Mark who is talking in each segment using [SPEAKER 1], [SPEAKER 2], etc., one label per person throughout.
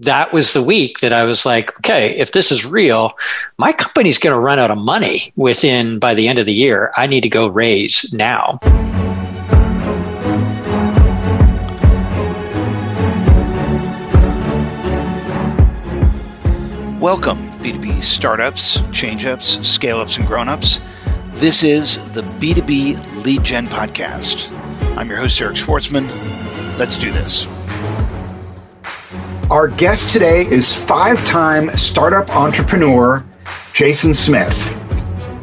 [SPEAKER 1] that was the week that I was like, okay, if this is real, my company's going to run out of money within by the end of the year. I need to go raise now.
[SPEAKER 2] Welcome, B2B startups, change ups, scale ups, and grown ups. This is the B2B Lead Gen Podcast. I'm your host, Eric Schwartzman. Let's do this.
[SPEAKER 3] Our guest today is five time startup entrepreneur Jason Smith.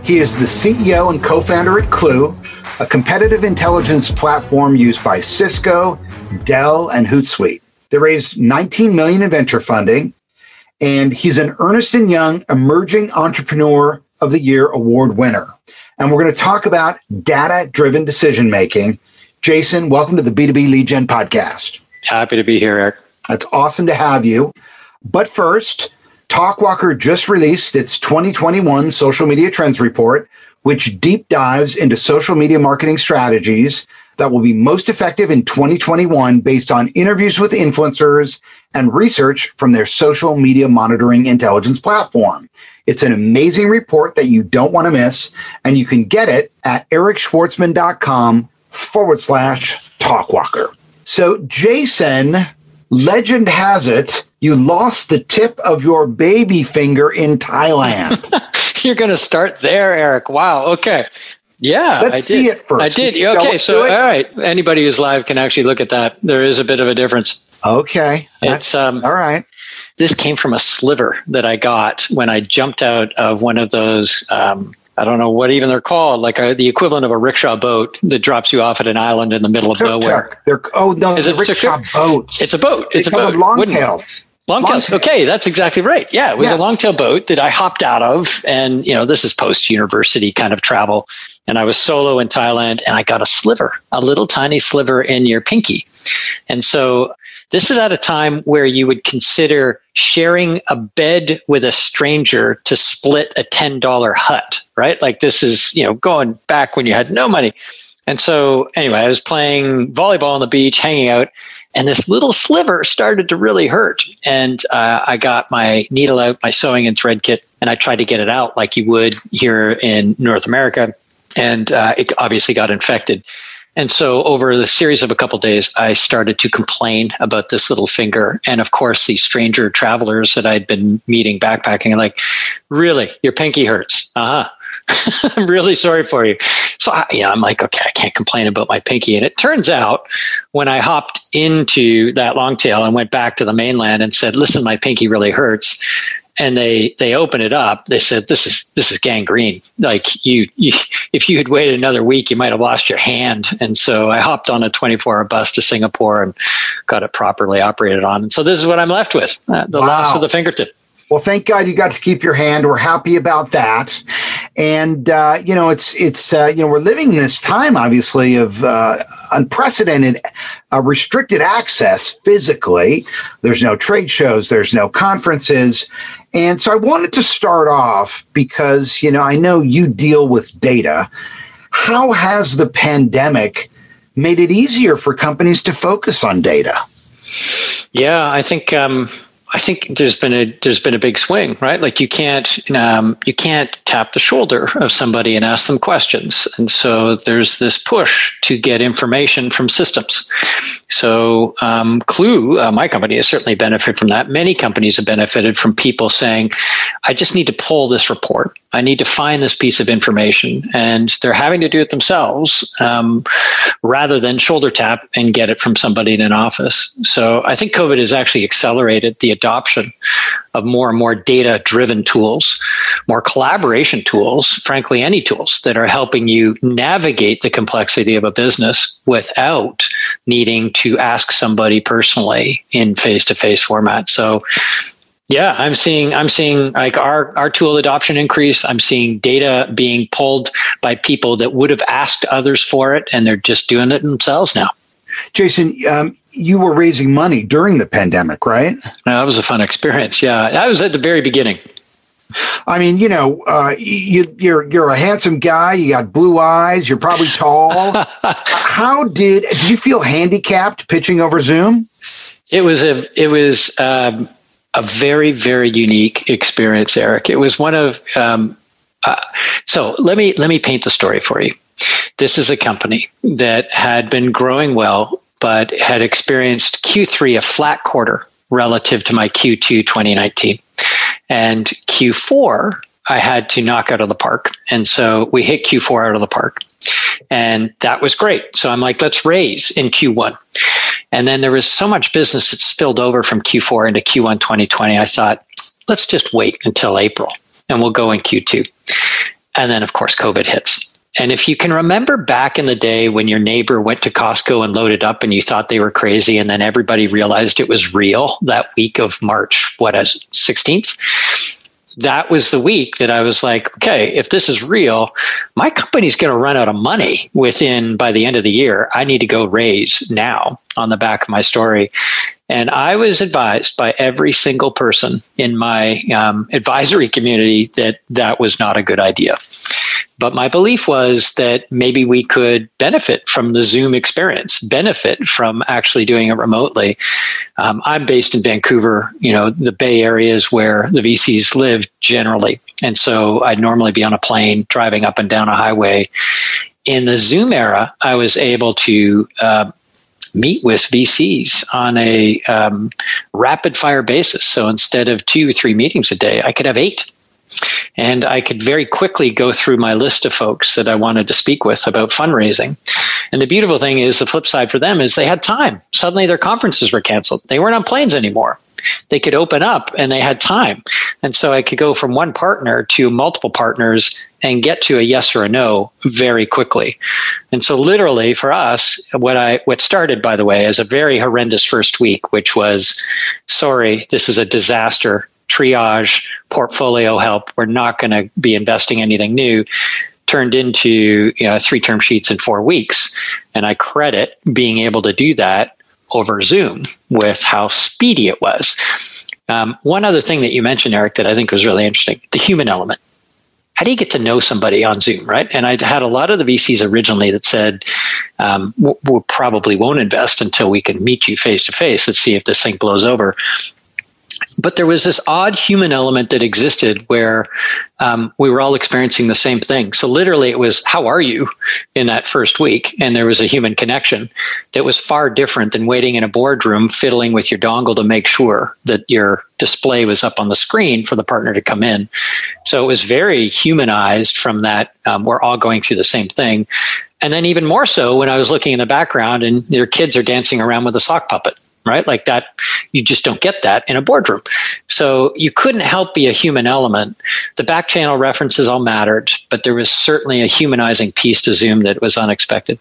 [SPEAKER 3] He is the CEO and co founder at Klue, a competitive intelligence platform used by Cisco, Dell, and Hootsuite. They raised 19 million in venture funding and he's an Ernst & Young Emerging Entrepreneur of the Year award winner. And we're going to talk about data-driven decision making. Jason, welcome to the B2B Lead Gen podcast.
[SPEAKER 1] Happy to be here, Eric.
[SPEAKER 3] That's awesome to have you. But first, Talkwalker just released its 2021 social media trends report, which deep dives into social media marketing strategies that will be most effective in 2021 based on interviews with influencers and research from their social media monitoring intelligence platform. It's an amazing report that you don't want to miss, and you can get it at ericschwartzman.com forward slash talkwalker. So, Jason, legend has it you lost the tip of your baby finger in Thailand.
[SPEAKER 1] You're going to start there, Eric. Wow. Okay. Yeah,
[SPEAKER 3] let's see it first.
[SPEAKER 1] I did. Okay, so all right, anybody who's live can actually look at that. There is a bit of a difference.
[SPEAKER 3] Okay,
[SPEAKER 1] it's um,
[SPEAKER 3] all right.
[SPEAKER 1] This came from a sliver that I got when I jumped out of one of those. Um, I don't know what even they're called, like a, the equivalent of a rickshaw boat that drops you off at an island in the middle of nowhere.
[SPEAKER 3] They're, oh no, is it rickshaw boats?
[SPEAKER 1] It's a boat. It's
[SPEAKER 3] they
[SPEAKER 1] a boat. Long tails.
[SPEAKER 3] Longtails.
[SPEAKER 1] Longtails. Okay, that's exactly right. Yeah, it was yes. a longtail boat that I hopped out of, and you know, this is post university kind of travel and I was solo in Thailand and I got a sliver, a little tiny sliver in your pinky. And so this is at a time where you would consider sharing a bed with a stranger to split a $10 hut, right? Like this is, you know, going back when you had no money. And so anyway, I was playing volleyball on the beach, hanging out, and this little sliver started to really hurt. And uh, I got my needle out, my sewing and thread kit, and I tried to get it out like you would here in North America and uh, it obviously got infected. And so, over the series of a couple of days, I started to complain about this little finger. And of course, these stranger travelers that I'd been meeting backpacking are like, "Really, your pinky hurts? Uh huh. I'm really sorry for you." So, I, you know, I'm like, "Okay, I can't complain about my pinky." And it turns out, when I hopped into that longtail and went back to the mainland and said, "Listen, my pinky really hurts," and they they open it up they said this is this is gangrene like you, you if you had waited another week you might have lost your hand and so i hopped on a 24 hour bus to singapore and got it properly operated on and so this is what i'm left with uh, the wow. loss of the fingertip
[SPEAKER 3] well, thank God you got to keep your hand. We're happy about that. And uh, you know, it's it's uh, you know we're living this time, obviously, of uh, unprecedented, uh, restricted access physically. There's no trade shows, there's no conferences, and so I wanted to start off because you know I know you deal with data. How has the pandemic made it easier for companies to focus on data?
[SPEAKER 1] Yeah, I think. Um I think there's been a there's been a big swing, right? Like you can't um, you can't tap the shoulder of somebody and ask them questions, and so there's this push to get information from systems. So um, Klue, uh, my company, has certainly benefited from that. Many companies have benefited from people saying, "I just need to pull this report. I need to find this piece of information," and they're having to do it themselves um, rather than shoulder tap and get it from somebody in an office. So I think COVID has actually accelerated the adoption of more and more data driven tools, more collaboration tools, frankly, any tools that are helping you navigate the complexity of a business without needing to ask somebody personally in face to face format. So, yeah, I'm seeing I'm seeing like our our tool adoption increase. I'm seeing data being pulled by people that would have asked others for it, and they're just doing it themselves now.
[SPEAKER 3] Jason, um, you were raising money during the pandemic, right?
[SPEAKER 1] that was a fun experience. Yeah, that was at the very beginning.
[SPEAKER 3] I mean, you know, uh, you, you're you're a handsome guy. You got blue eyes. You're probably tall. How did did you feel handicapped pitching over Zoom?
[SPEAKER 1] It was a it was um, a very, very unique experience, Eric. It was one of, um, uh, so let me, let me paint the story for you. This is a company that had been growing well, but had experienced Q3 a flat quarter relative to my Q2 2019. And Q4, I had to knock out of the park. And so we hit Q4 out of the park. And that was great. So I'm like, let's raise in Q1. And then there was so much business that spilled over from Q4 into Q1 2020. I thought, let's just wait until April and we'll go in Q2. And then, of course, COVID hits. And if you can remember back in the day when your neighbor went to Costco and loaded up and you thought they were crazy, and then everybody realized it was real that week of March, what as 16th? that was the week that I was like, okay, if this is real, my company's going to run out of money within by the end of the year. I need to go raise now on the back of my story. And I was advised by every single person in my um, advisory community that that was not a good idea. But my belief was that maybe we could benefit from the Zoom experience, benefit from actually doing it remotely. Um, I'm based in Vancouver, you know, the Bay Area is where the VCs live generally. And so I'd normally be on a plane driving up and down a highway. In the Zoom era, I was able to uh, meet with VCs on a um, rapid fire basis. So instead of two, three meetings a day, I could have eight and I could very quickly go through my list of folks that I wanted to speak with about fundraising. And the beautiful thing is, the flip side for them is they had time. Suddenly their conferences were canceled. They weren't on planes anymore. They could open up and they had time. And so I could go from one partner to multiple partners and get to a yes or a no very quickly. And so literally for us, what I what started by the way as a very horrendous first week, which was sorry, this is a disaster triage portfolio help. We're not going to be investing anything new. Turned into you know, three term sheets in four weeks. And I credit being able to do that over Zoom with how speedy it was. Um, one other thing that you mentioned, Eric, that I think was really interesting the human element. How do you get to know somebody on Zoom, right? And I had a lot of the VCs originally that said, um, we probably won't invest until we can meet you face to face. Let's see if this thing blows over but there was this odd human element that existed where um, we were all experiencing the same thing. So literally, it was "How are you?" in that first week, and there was a human connection that was far different than waiting in a boardroom, fiddling with your dongle to make sure that your display was up on the screen for the partner to come in. So it was very humanized from that. Um, we're all going through the same thing. And then even more so when I was looking in the background and your kids are dancing around with a sock puppet right? Like that, you just don't get that in a boardroom. So you couldn't help be a human element. The back channel references all mattered, but there was certainly a humanizing piece to Zoom that was unexpected.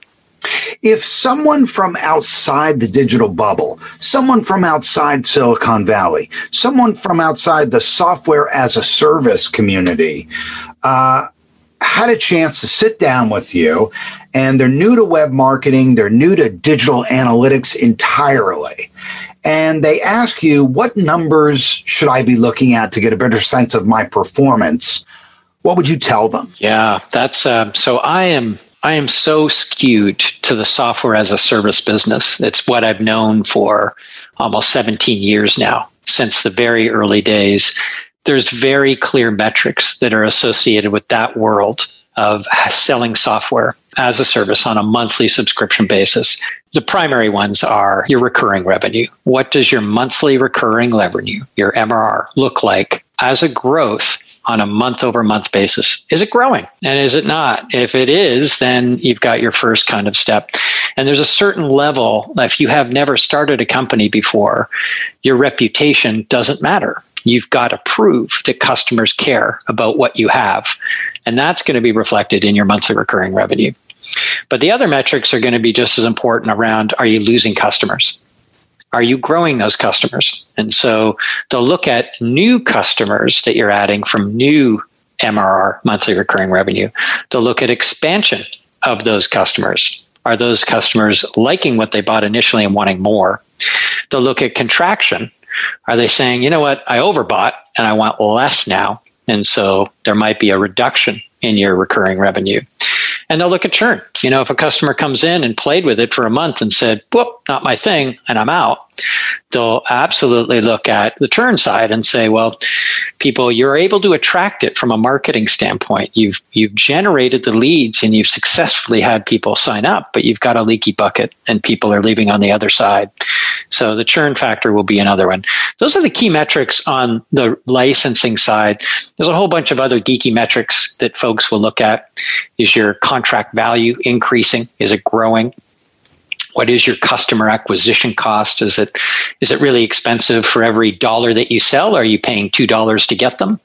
[SPEAKER 3] If someone from outside the digital bubble, someone from outside Silicon Valley, someone from outside the software as a service community, uh, had a chance to sit down with you and they're new to web marketing, they're new to digital analytics entirely. And they ask you, what numbers should I be looking at to get a better sense of my performance? What would you tell them?
[SPEAKER 1] Yeah, that's uh, so I am I am so skewed to the software as a service business. It's what I've known for almost 17 years now, since the very early days there's very clear metrics that are associated with that world of selling software as a service on a monthly subscription basis. The primary ones are your recurring revenue. What does your monthly recurring revenue, your MRR, look like as a growth on a month over month basis? Is it growing? And is it not? If it is, then you've got your first kind of step. And there's a certain level, if you have never started a company before, your reputation doesn't matter you've got to prove that customers care about what you have. And that's going to be reflected in your monthly recurring revenue. But the other metrics are going to be just as important around are you losing customers? Are you growing those customers? And so they'll look at new customers that you're adding from new MRR, monthly recurring revenue. They'll look at expansion of those customers. Are those customers liking what they bought initially and wanting more? They'll look at contraction. Are they saying, you know what, I overbought and I want less now? And so there might be a reduction in your recurring revenue. And they'll look at churn. You know, if a customer comes in and played with it for a month and said, whoop, not my thing, and I'm out, they'll absolutely look at the turn side and say, well, people, you're able to attract it from a marketing standpoint. You've you've generated the leads and you've successfully had people sign up, but you've got a leaky bucket and people are leaving on the other side. So the churn factor will be another one. Those are the key metrics on the licensing side. There's a whole bunch of other geeky metrics that folks will look at. Is your contract value increasing? Is it growing? What is your customer acquisition cost? Is it is it really expensive for every dollar that you sell? Are you paying two dollars to get them?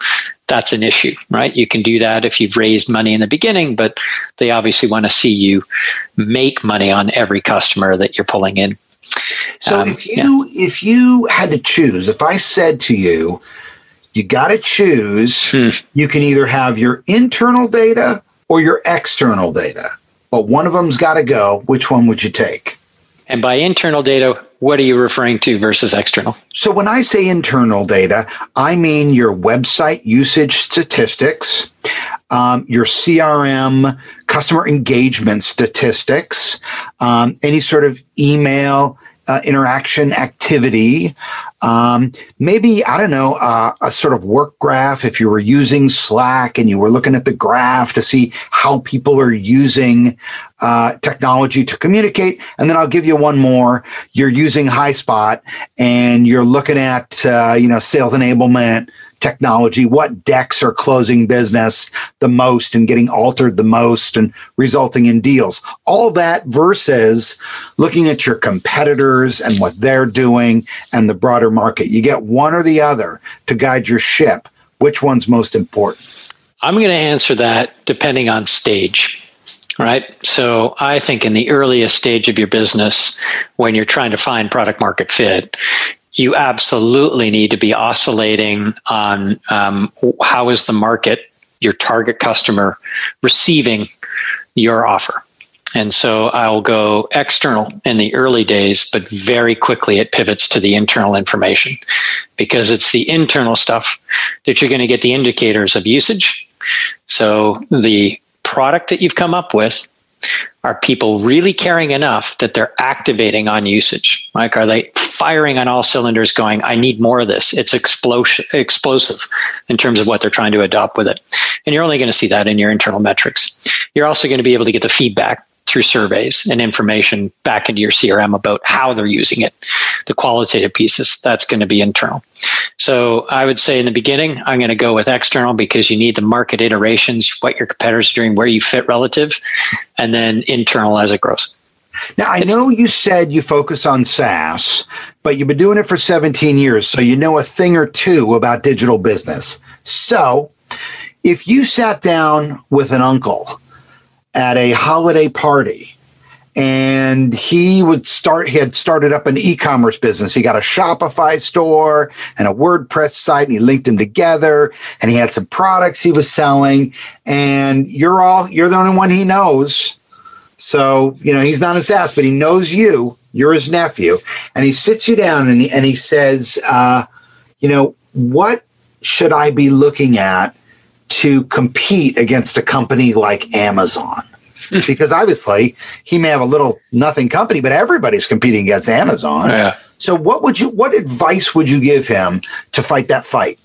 [SPEAKER 1] That's an issue right? You can do that if you've raised money in the beginning but they obviously want to see you make money on every customer that you're pulling in.
[SPEAKER 3] So um, if you yeah. if you had to choose if i said to you you got to choose hmm. you can either have your internal data or your external data but one of them's got to go. Which one would you take
[SPEAKER 1] and by internal data, what are you referring to versus external?
[SPEAKER 3] So when I say internal data, I mean your website usage statistics, um, your CRM customer engagement statistics, um, any sort of email uh, interaction activity. Um, maybe, I don't know, uh, a sort of work graph if you were using Slack and you were looking at the graph to see how people are using uh, technology to communicate. And then I'll give you one more. You're using HighSpot and you're looking at, uh, you know, sales enablement technology, what decks are closing business the most and getting altered the most and resulting in deals. All that versus looking at your competitors and what they're doing and the broader market. You get one or the other to guide your ship. Which one's most important?
[SPEAKER 1] I'm going to answer that depending on stage right? So I think in the earliest stage of your business, when you're trying to find product market fit, you absolutely need to be oscillating on um, how is the market, your target customer, receiving your offer. And so I'll go external in the early days, but very quickly it pivots to the internal information because it's the internal stuff that you're going to get the indicators of usage. So the product that you've come up with are people really caring enough that they're activating on usage? Like, are they firing on all cylinders going, I need more of this? It's explosion, explosive in terms of what they're trying to adopt with it. And you're only going to see that in your internal metrics. You're also going to be able to get the feedback through surveys and information back into your CRM about how they're using it. The qualitative pieces, that's going to be internal. So I would say in the beginning, I'm going to go with external because you need the market iterations, what your competitors are doing, where you fit relative, and then internal as it grows.
[SPEAKER 3] Now, I know you said you focus on SaaS, but you've been doing it for 17 years, so you know a thing or two about digital business. So, if you sat down with an uncle at a holiday party and he would start he had started up an e-commerce business. He got a shopify store and a wordpress site and he linked them together and he had some products he was selling and you're all you're the only one he knows. So you know he's not his ass but he knows you. You're his nephew. And he sits you down and he, and he says uh, you know what should i be looking at to compete against a company like Amazon. because obviously he may have a little nothing company, but everybody's competing against Amazon. Yeah. So what would you what advice would you give him to fight that fight?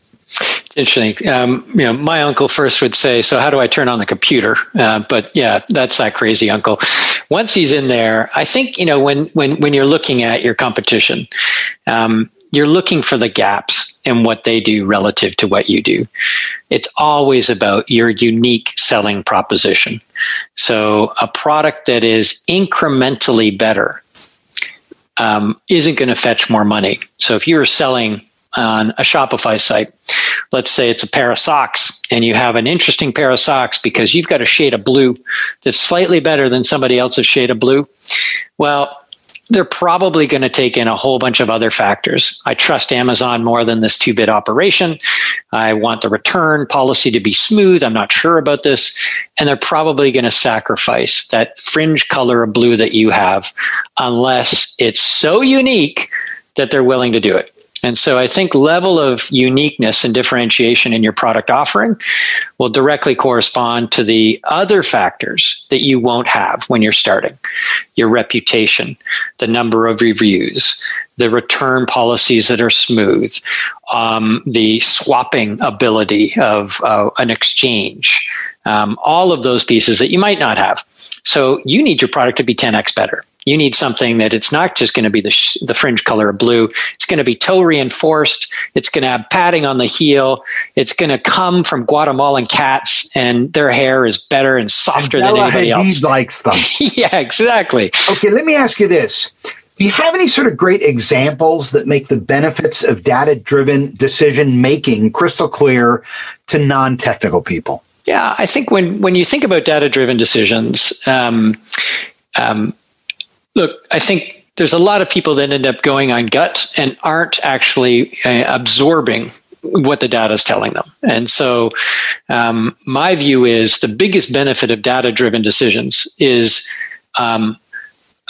[SPEAKER 1] Interesting. Um, you know, my uncle first would say, "So how do I turn on the computer?" Uh, but yeah, that's that crazy uncle. Once he's in there, I think you know when when when you're looking at your competition, um, you're looking for the gaps in what they do relative to what you do. It's always about your unique selling proposition. So, a product that is incrementally better um, isn't going to fetch more money. So, if you're selling on a Shopify site, let's say it's a pair of socks, and you have an interesting pair of socks because you've got a shade of blue that's slightly better than somebody else's shade of blue. Well, they're probably going to take in a whole bunch of other factors. I trust Amazon more than this two bit operation. I want the return policy to be smooth. I'm not sure about this. And they're probably going to sacrifice that fringe color of blue that you have unless it's so unique that they're willing to do it. And so I think level of uniqueness and differentiation in your product offering will directly correspond to the other factors that you won't have when you're starting. Your reputation, the number of reviews, the return policies that are smooth, um, the swapping ability of uh, an exchange, um, all of those pieces that you might not have. So you need your product to be 10x better. You need something that it's not just going to be the, sh- the fringe color of blue. It's going to be toe reinforced. It's going to have padding on the heel. It's going to come from Guatemalan cats, and their hair is better and softer and than anybody Hadid else.
[SPEAKER 3] likes them.
[SPEAKER 1] yeah, exactly.
[SPEAKER 3] Okay, let me ask you this. Do you have any sort of great examples that make the benefits of data driven decision making crystal clear to non technical people?
[SPEAKER 1] Yeah, I think when when you think about data driven decisions, um, um, look, I think there's a lot of people that end up going on gut and aren't actually uh, absorbing what the data is telling them. And so, um, my view is the biggest benefit of data driven decisions is um,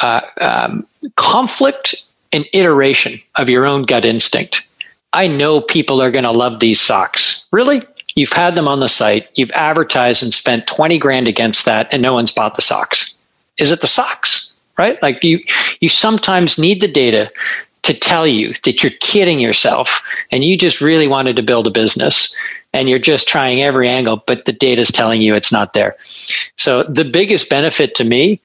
[SPEAKER 1] uh, um, conflict and iteration of your own gut instinct. I know people are going to love these socks. Really? You've had them on the site, you've advertised and spent 20 grand against that, and no one's bought the socks. Is it the socks? Right? Like you you sometimes need the data to tell you that you're kidding yourself and you just really wanted to build a business and you're just trying every angle, but the data is telling you it's not there. So the biggest benefit to me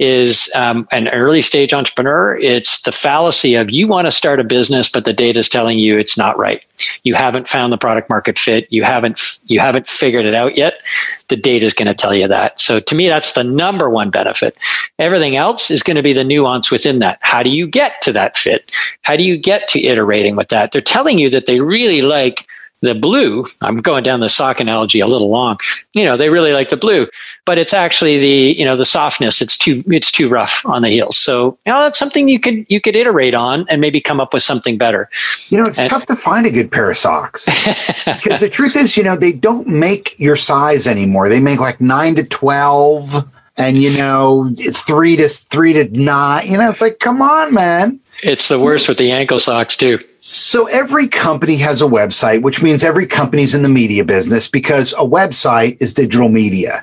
[SPEAKER 1] is um, an early stage entrepreneur. It's the fallacy of you want to start a business, but the data is telling you it's not right. You haven't found the product market fit. You haven't you haven't figured it out yet. The data is going to tell you that. So to me, that's the number one benefit. Everything else is going to be the nuance within that. How do you get to that fit? How do you get to iterating with that? They're telling you that they really like the blue i'm going down the sock analogy a little long you know they really like the blue but it's actually the you know the softness it's too it's too rough on the heels. So you know that's something you could you could iterate on and maybe come up with something better.
[SPEAKER 3] You know it's and, tough to find a good pair of socks. Because the truth is you know they don't make your size anymore. They make like 9 to 12 and you know three to three to nine you know it's like come on man
[SPEAKER 1] it's the worst with the ankle socks too
[SPEAKER 3] so every company has a website, which means every company's in the media business because a website is digital media.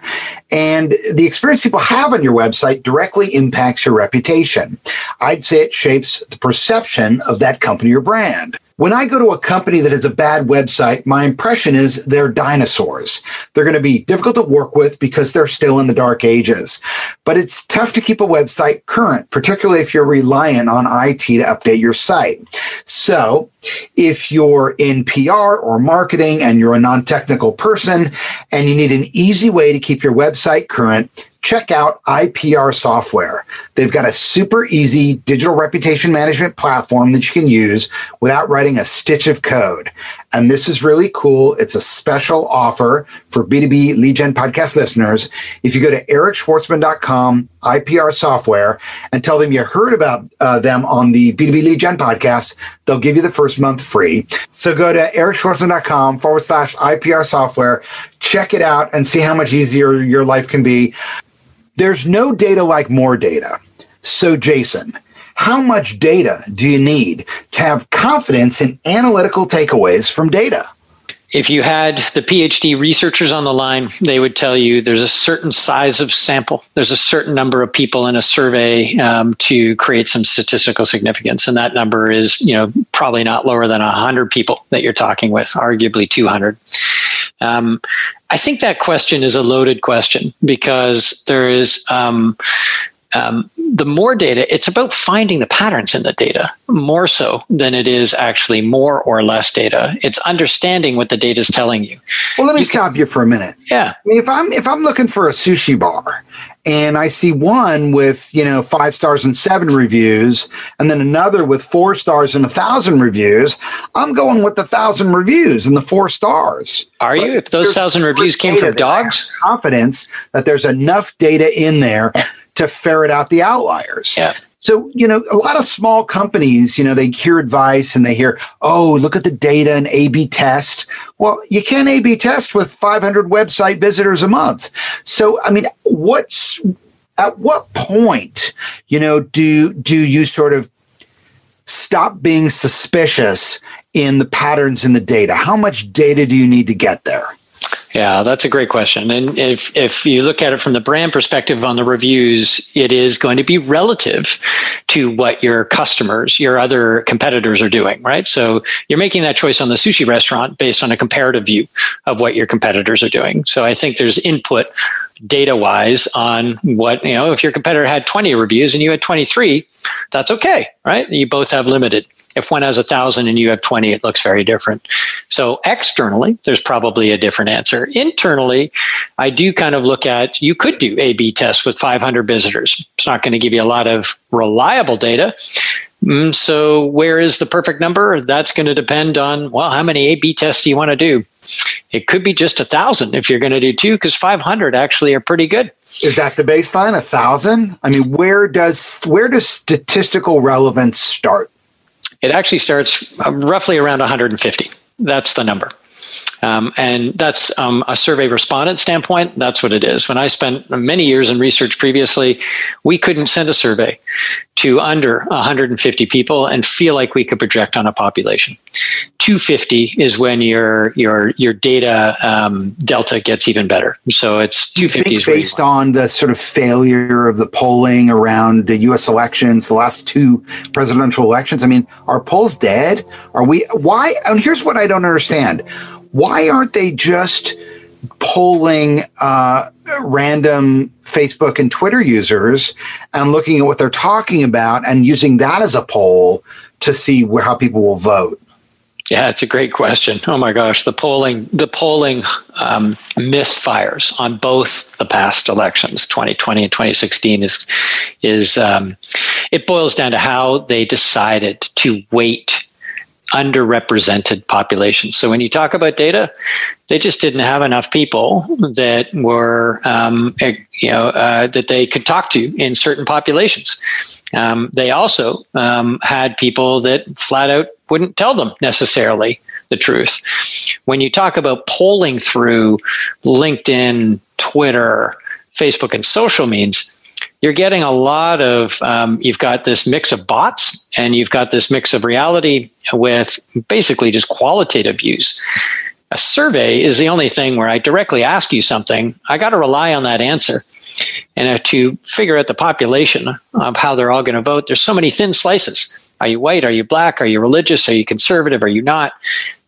[SPEAKER 3] And the experience people have on your website directly impacts your reputation. I'd say it shapes the perception of that company or brand. When I go to a company that has a bad website, my impression is they're dinosaurs. They're going to be difficult to work with because they're still in the dark ages. But it's tough to keep a website current, particularly if you're reliant on IT to update your site. So if you're in PR or marketing and you're a non technical person and you need an easy way to keep your website current, check out IPR software. They've got a super easy digital reputation management platform that you can use without writing a stitch of code. And this is really cool. It's a special offer for B2B lead gen podcast listeners. If you go to ericschwartzman.com, IPR software, and tell them you heard about uh, them on the B2B lead gen podcast, they'll give you the first month free. So go to ericschwartzman.com forward slash IPR software, check it out and see how much easier your life can be. There's no data like more data. So, Jason, how much data do you need to have confidence in analytical takeaways from data?
[SPEAKER 1] If you had the PhD researchers on the line, they would tell you there's a certain size of sample, there's a certain number of people in a survey um, to create some statistical significance, and that number is, you know, probably not lower than 100 people that you're talking with, arguably 200. Um, I think that question is a loaded question because there is um, um, the more data, it's about finding the patterns in the data more so than it is actually more or less data. It's understanding what the data is telling you.
[SPEAKER 3] Well, let me you stop can, you for a minute.
[SPEAKER 1] Yeah.
[SPEAKER 3] I mean, if I'm if I'm looking for a sushi bar and I see one with you know five stars and seven reviews, and then another with four stars and a thousand reviews, I'm going with the thousand reviews and the four stars.
[SPEAKER 1] Are but you? If those thousand reviews came from dogs,
[SPEAKER 3] confidence that there's enough data in there to ferret out the outliers.
[SPEAKER 1] Yeah.
[SPEAKER 3] So, you know, a lot of small companies, you know, they hear advice and they hear, oh, look at the data and A B test. Well, you can't A B test with 500 website visitors a month. So, I mean, what's, at what point, you know, do, do you sort of stop being suspicious in the patterns in the data? How much data do you need to get there?
[SPEAKER 1] Yeah, that's a great question. And if if you look at it from the brand perspective on the reviews, it is going to be relative to what your customers, your other competitors are doing, right? So you're making that choice on the sushi restaurant based on a comparative view of what your competitors are doing. So I think there's input data wise on what, you know, if your competitor had 20 reviews and you had 23, that's okay, right? You both have limited. If one has a thousand and you have 20, it looks very different. So externally, there's probably a different answer. Internally, I do kind of look at you could do A B tests with 500 visitors. It's not going to give you a lot of reliable data. Mm, so, where is the perfect number? That's going to depend on, well, how many A B tests do you want to do? It could be just a thousand if you're going to do two, because 500 actually are pretty good.
[SPEAKER 3] Is that the baseline? A thousand? I mean, where does where does statistical relevance start?
[SPEAKER 1] It actually starts uh, roughly around 150. That's the number. Um, and that's um, a survey respondent standpoint. That's what it is. When I spent many years in research previously, we couldn't send a survey to under 150 people and feel like we could project on a population. 250 is when your your your data um, delta gets even better. So it's 250 is
[SPEAKER 3] based on the sort of failure of the polling around the U.S. elections, the last two presidential elections. I mean, are polls dead? Are we? Why? And here's what I don't understand why aren't they just polling uh, random Facebook and Twitter users and looking at what they're talking about and using that as a poll to see where, how people will vote?
[SPEAKER 1] Yeah, it's a great question. Oh my gosh, the polling the polling um, misfires on both the past elections, 2020 and 2016, is is um, it boils down to how they decided to weight underrepresented populations. So when you talk about data, they just didn't have enough people that were, um, eh, you know, uh, that they could talk to in certain populations. Um, they also um, had people that flat out wouldn't tell them necessarily the truth. When you talk about polling through LinkedIn, Twitter, Facebook, and social means, you're getting a lot of um, you've got this mix of bots and you've got this mix of reality with basically just qualitative views. A survey is the only thing where i directly ask you something i got to rely on that answer. And to figure out the population of how they're all going to vote there's so many thin slices. Are you white? Are you black? Are you religious? Are you conservative? Are you not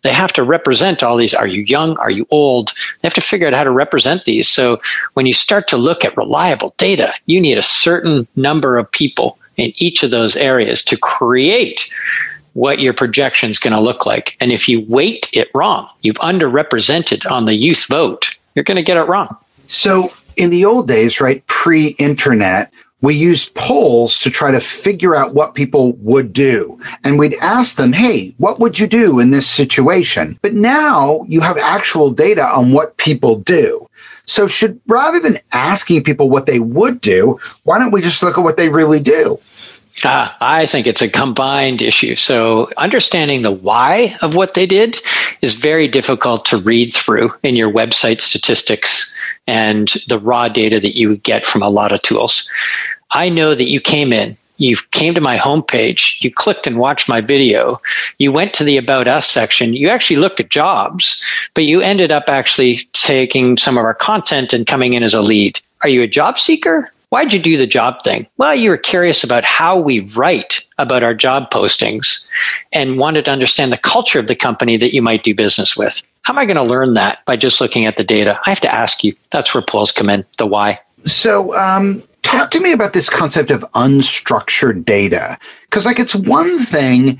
[SPEAKER 1] they have to represent all these. Are you young? Are you old? They have to figure out how to represent these. So when you start to look at reliable data, you need a certain number of people in each of those areas to create what your projection is going to look like. And if you weight it wrong, you've underrepresented on the youth vote, you're going to get it wrong.
[SPEAKER 3] So in the old days, right, pre internet, we used polls to try to figure out what people would do. And we'd ask them, hey, what would you do in this situation? But now you have actual data on what people do. So should rather than asking people what they would do, why don't we just look at what they really do?
[SPEAKER 1] Uh, I think it's a combined issue. So, understanding the why of what they did is very difficult to read through in your website statistics and the raw data that you get from a lot of tools. I know that you came in, you came to my homepage, you clicked and watched my video, you went to the About Us section, you actually looked at jobs, but you ended up actually taking some of our content and coming in as a lead. Are you a job seeker? Why'd you do the job thing? Well, you were curious about how we write about our job postings and wanted to understand the culture of the company that you might do business with. How am I going to learn that by just looking at the data? I have to ask you. That's where polls come in, the why.
[SPEAKER 3] So, um, talk to me about this concept of unstructured data. Because, like, it's one thing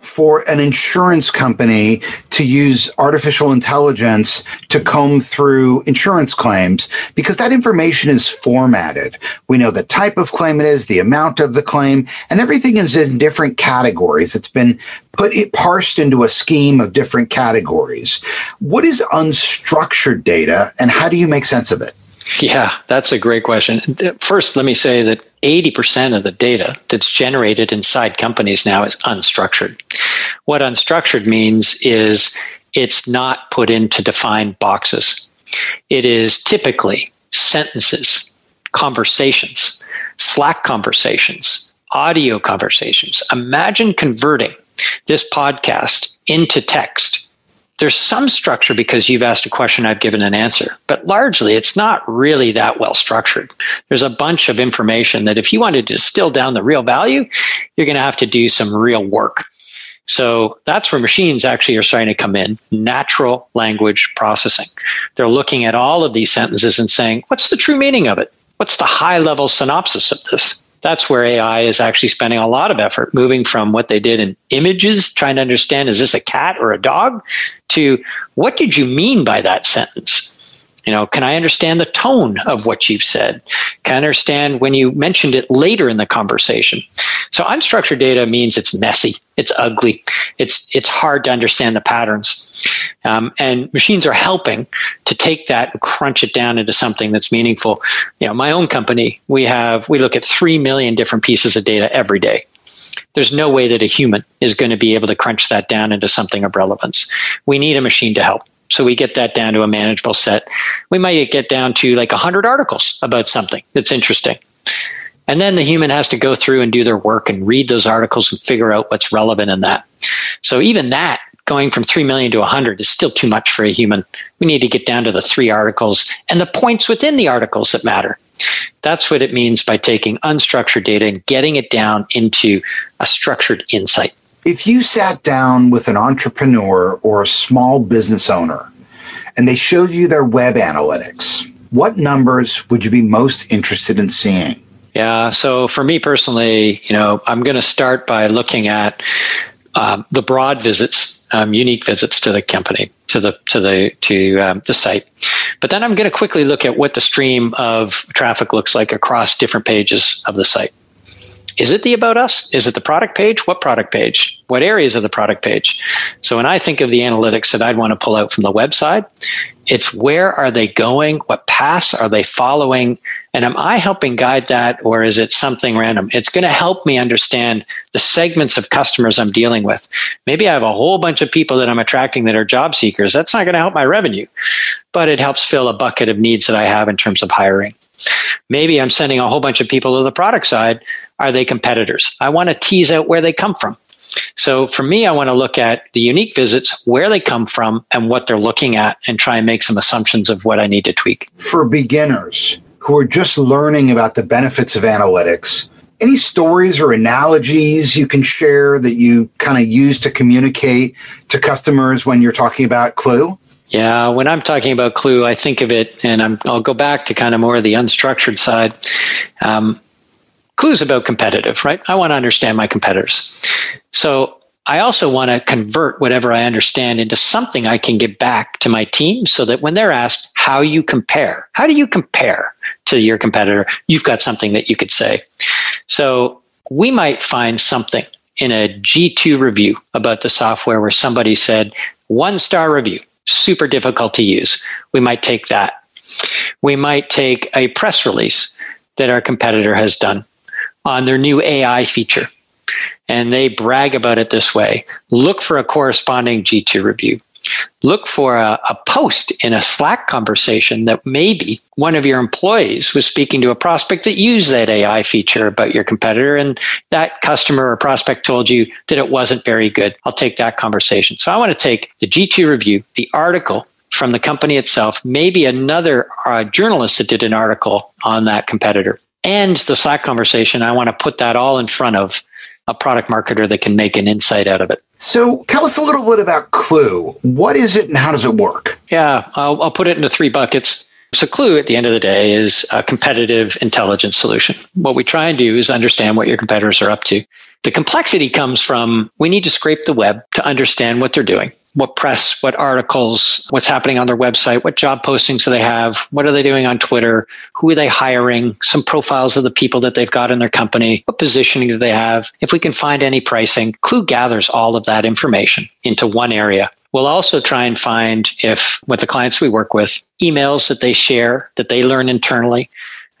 [SPEAKER 3] for an insurance company to use artificial intelligence to comb through insurance claims because that information is formatted. We know the type of claim it is, the amount of the claim, and everything is in different categories. It's been put it parsed into a scheme of different categories. What is unstructured data and how do you make sense of it?
[SPEAKER 1] Yeah, that's a great question. First, let me say that 80% of the data that's generated inside companies now is unstructured. What unstructured means is it's not put into defined boxes. It is typically sentences, conversations, Slack conversations, audio conversations. Imagine converting this podcast into text there's some structure because you've asked a question, I've given an answer, but largely it's not really that well structured. There's a bunch of information that if you wanted to distill down the real value, you're going to have to do some real work. So that's where machines actually are starting to come in natural language processing. They're looking at all of these sentences and saying, what's the true meaning of it? What's the high level synopsis of this? That's where AI is actually spending a lot of effort moving from what they did in images, trying to understand is this a cat or a dog, to what did you mean by that sentence? You know, can I understand the tone of what you've said? Can I understand when you mentioned it later in the conversation? So unstructured data means it's messy, it's ugly, it's it's hard to understand the patterns. Um, and machines are helping to take that and crunch it down into something that's meaningful. You know, my own company, we have we look at three million different pieces of data every day. There's no way that a human is going to be able to crunch that down into something of relevance. We need a machine to help. So we get that down to a manageable set. We might get down to like 100 articles about something that's interesting. And then the human has to go through and do their work and read those articles and figure out what's relevant in that. So even that going from 3 million to 100 is still too much for a human. We need to get down to the three articles and the points within the articles that matter. That's what it means by taking unstructured data and getting it down into a structured insight.
[SPEAKER 3] If you sat down with an entrepreneur or a small business owner and they showed you their web analytics, what numbers would you be most interested in seeing?
[SPEAKER 1] Yeah. So for me personally, you know, I'm going to start by looking at um, the broad visits um, unique visits to the company to the to the to um, the site. But then I'm going to quickly look at what the stream of traffic looks like across different pages of the site. Is it the about us? Is it the product page? What product page? What areas of the product page? So when I think of the analytics that I'd want to pull out from the website, it's where are they going? What paths are they following? And am I helping guide that or is it something random? It's going to help me understand the segments of customers I'm dealing with. Maybe I have a whole bunch of people that I'm attracting that are job seekers. That's not going to help my revenue, but it helps fill a bucket of needs that I have in terms of hiring. Maybe I'm sending a whole bunch of people to the product side. Are they competitors? I want to tease out where they come from. So for me, I want to look at the unique visits, where they come from, and what they're looking at, and try and make some assumptions of what I need to tweak.
[SPEAKER 3] For beginners who are just learning about the benefits of analytics, any stories or analogies you can share that you kind of use to communicate to customers when you're talking about Klue?
[SPEAKER 1] Yeah, when I'm talking about Klue, I think of it, and i will go back to kind of more of the unstructured side. Um, Klue's about competitive, right? I want to understand my competitors. So I also want to convert whatever I understand into something I can give back to my team so that when they're asked how you compare, how do you compare to your competitor, you've got something that you could say. So we might find something in a G2 review about the software where somebody said, one star review, super difficult to use. We might take that. We might take a press release that our competitor has done on their new AI feature and they brag about it this way look for a corresponding G2 review. Look for a, a, post in a Slack conversation that maybe one of your employees was speaking to a prospect that used that AI feature about your competitor, and that customer or prospect told you that it wasn't very good. I'll take that conversation. So I want to take the G2 review, the article from the company itself, maybe another uh, journalist that did an article on that competitor, and the Slack conversation. I want to put that all in front of a product marketer that can make an insight out of it.
[SPEAKER 3] So tell us a little bit about Klue. What is it and how does it work?
[SPEAKER 1] Yeah, I'll, I'll put it into three buckets. So Klue at the end of the day is a competitive intelligence solution. What we try and do is understand what your competitors are up to. The complexity comes from we need to scrape the web to understand what they're doing what press, what articles, what's happening on their website, what job postings do they have, what are they doing on Twitter, who are they hiring, some profiles of the people that they've got in their company, what positioning do they have. If we can find any pricing, Klue gathers all of that information into one area. We'll also try and find if, with the clients we work with, emails that they share, that they learn internally,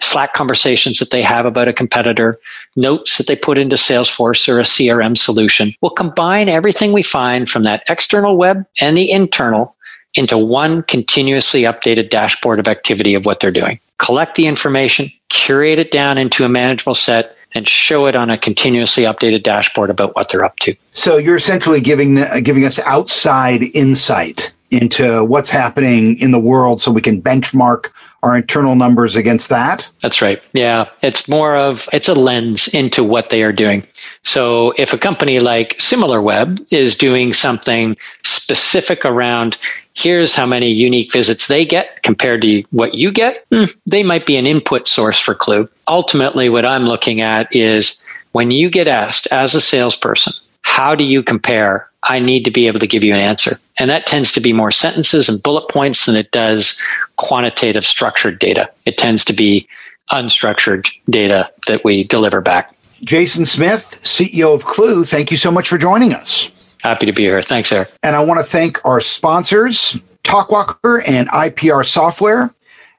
[SPEAKER 1] Slack conversations that they have about a competitor, notes that they put into Salesforce or a CRM solution. We'll combine everything we find from that external web and the internal into one continuously updated dashboard of activity of what they're doing. Collect the information, curate it down into a manageable set, and show it on a continuously updated dashboard about what they're up to.
[SPEAKER 3] So you're essentially giving the, giving us outside insight into what's happening in the world so we can benchmark our internal numbers against that.
[SPEAKER 1] That's right. Yeah. It's more of, it's a lens into what they are doing. So if a company like SimilarWeb is doing something specific around here's how many unique visits they get compared to what you get, hmm, they might be an input source for Klue. Ultimately, what I'm looking at is when you get asked as a salesperson, how do you compare? I need to be able to give you an answer. And that tends to be more sentences and bullet points than it does quantitative structured data. It tends to be unstructured data that we deliver back.
[SPEAKER 3] Jason Smith, CEO of Klue, thank you so much for joining us.
[SPEAKER 1] Happy to be here. Thanks, Eric.
[SPEAKER 3] And I want to thank our sponsors, Talkwalker and IPR Software.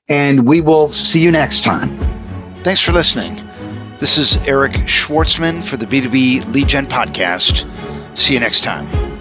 [SPEAKER 3] And we will see you next time.
[SPEAKER 2] Thanks for listening. This is Eric Schwartzman for the B2B Lead Gen Podcast. See you next time.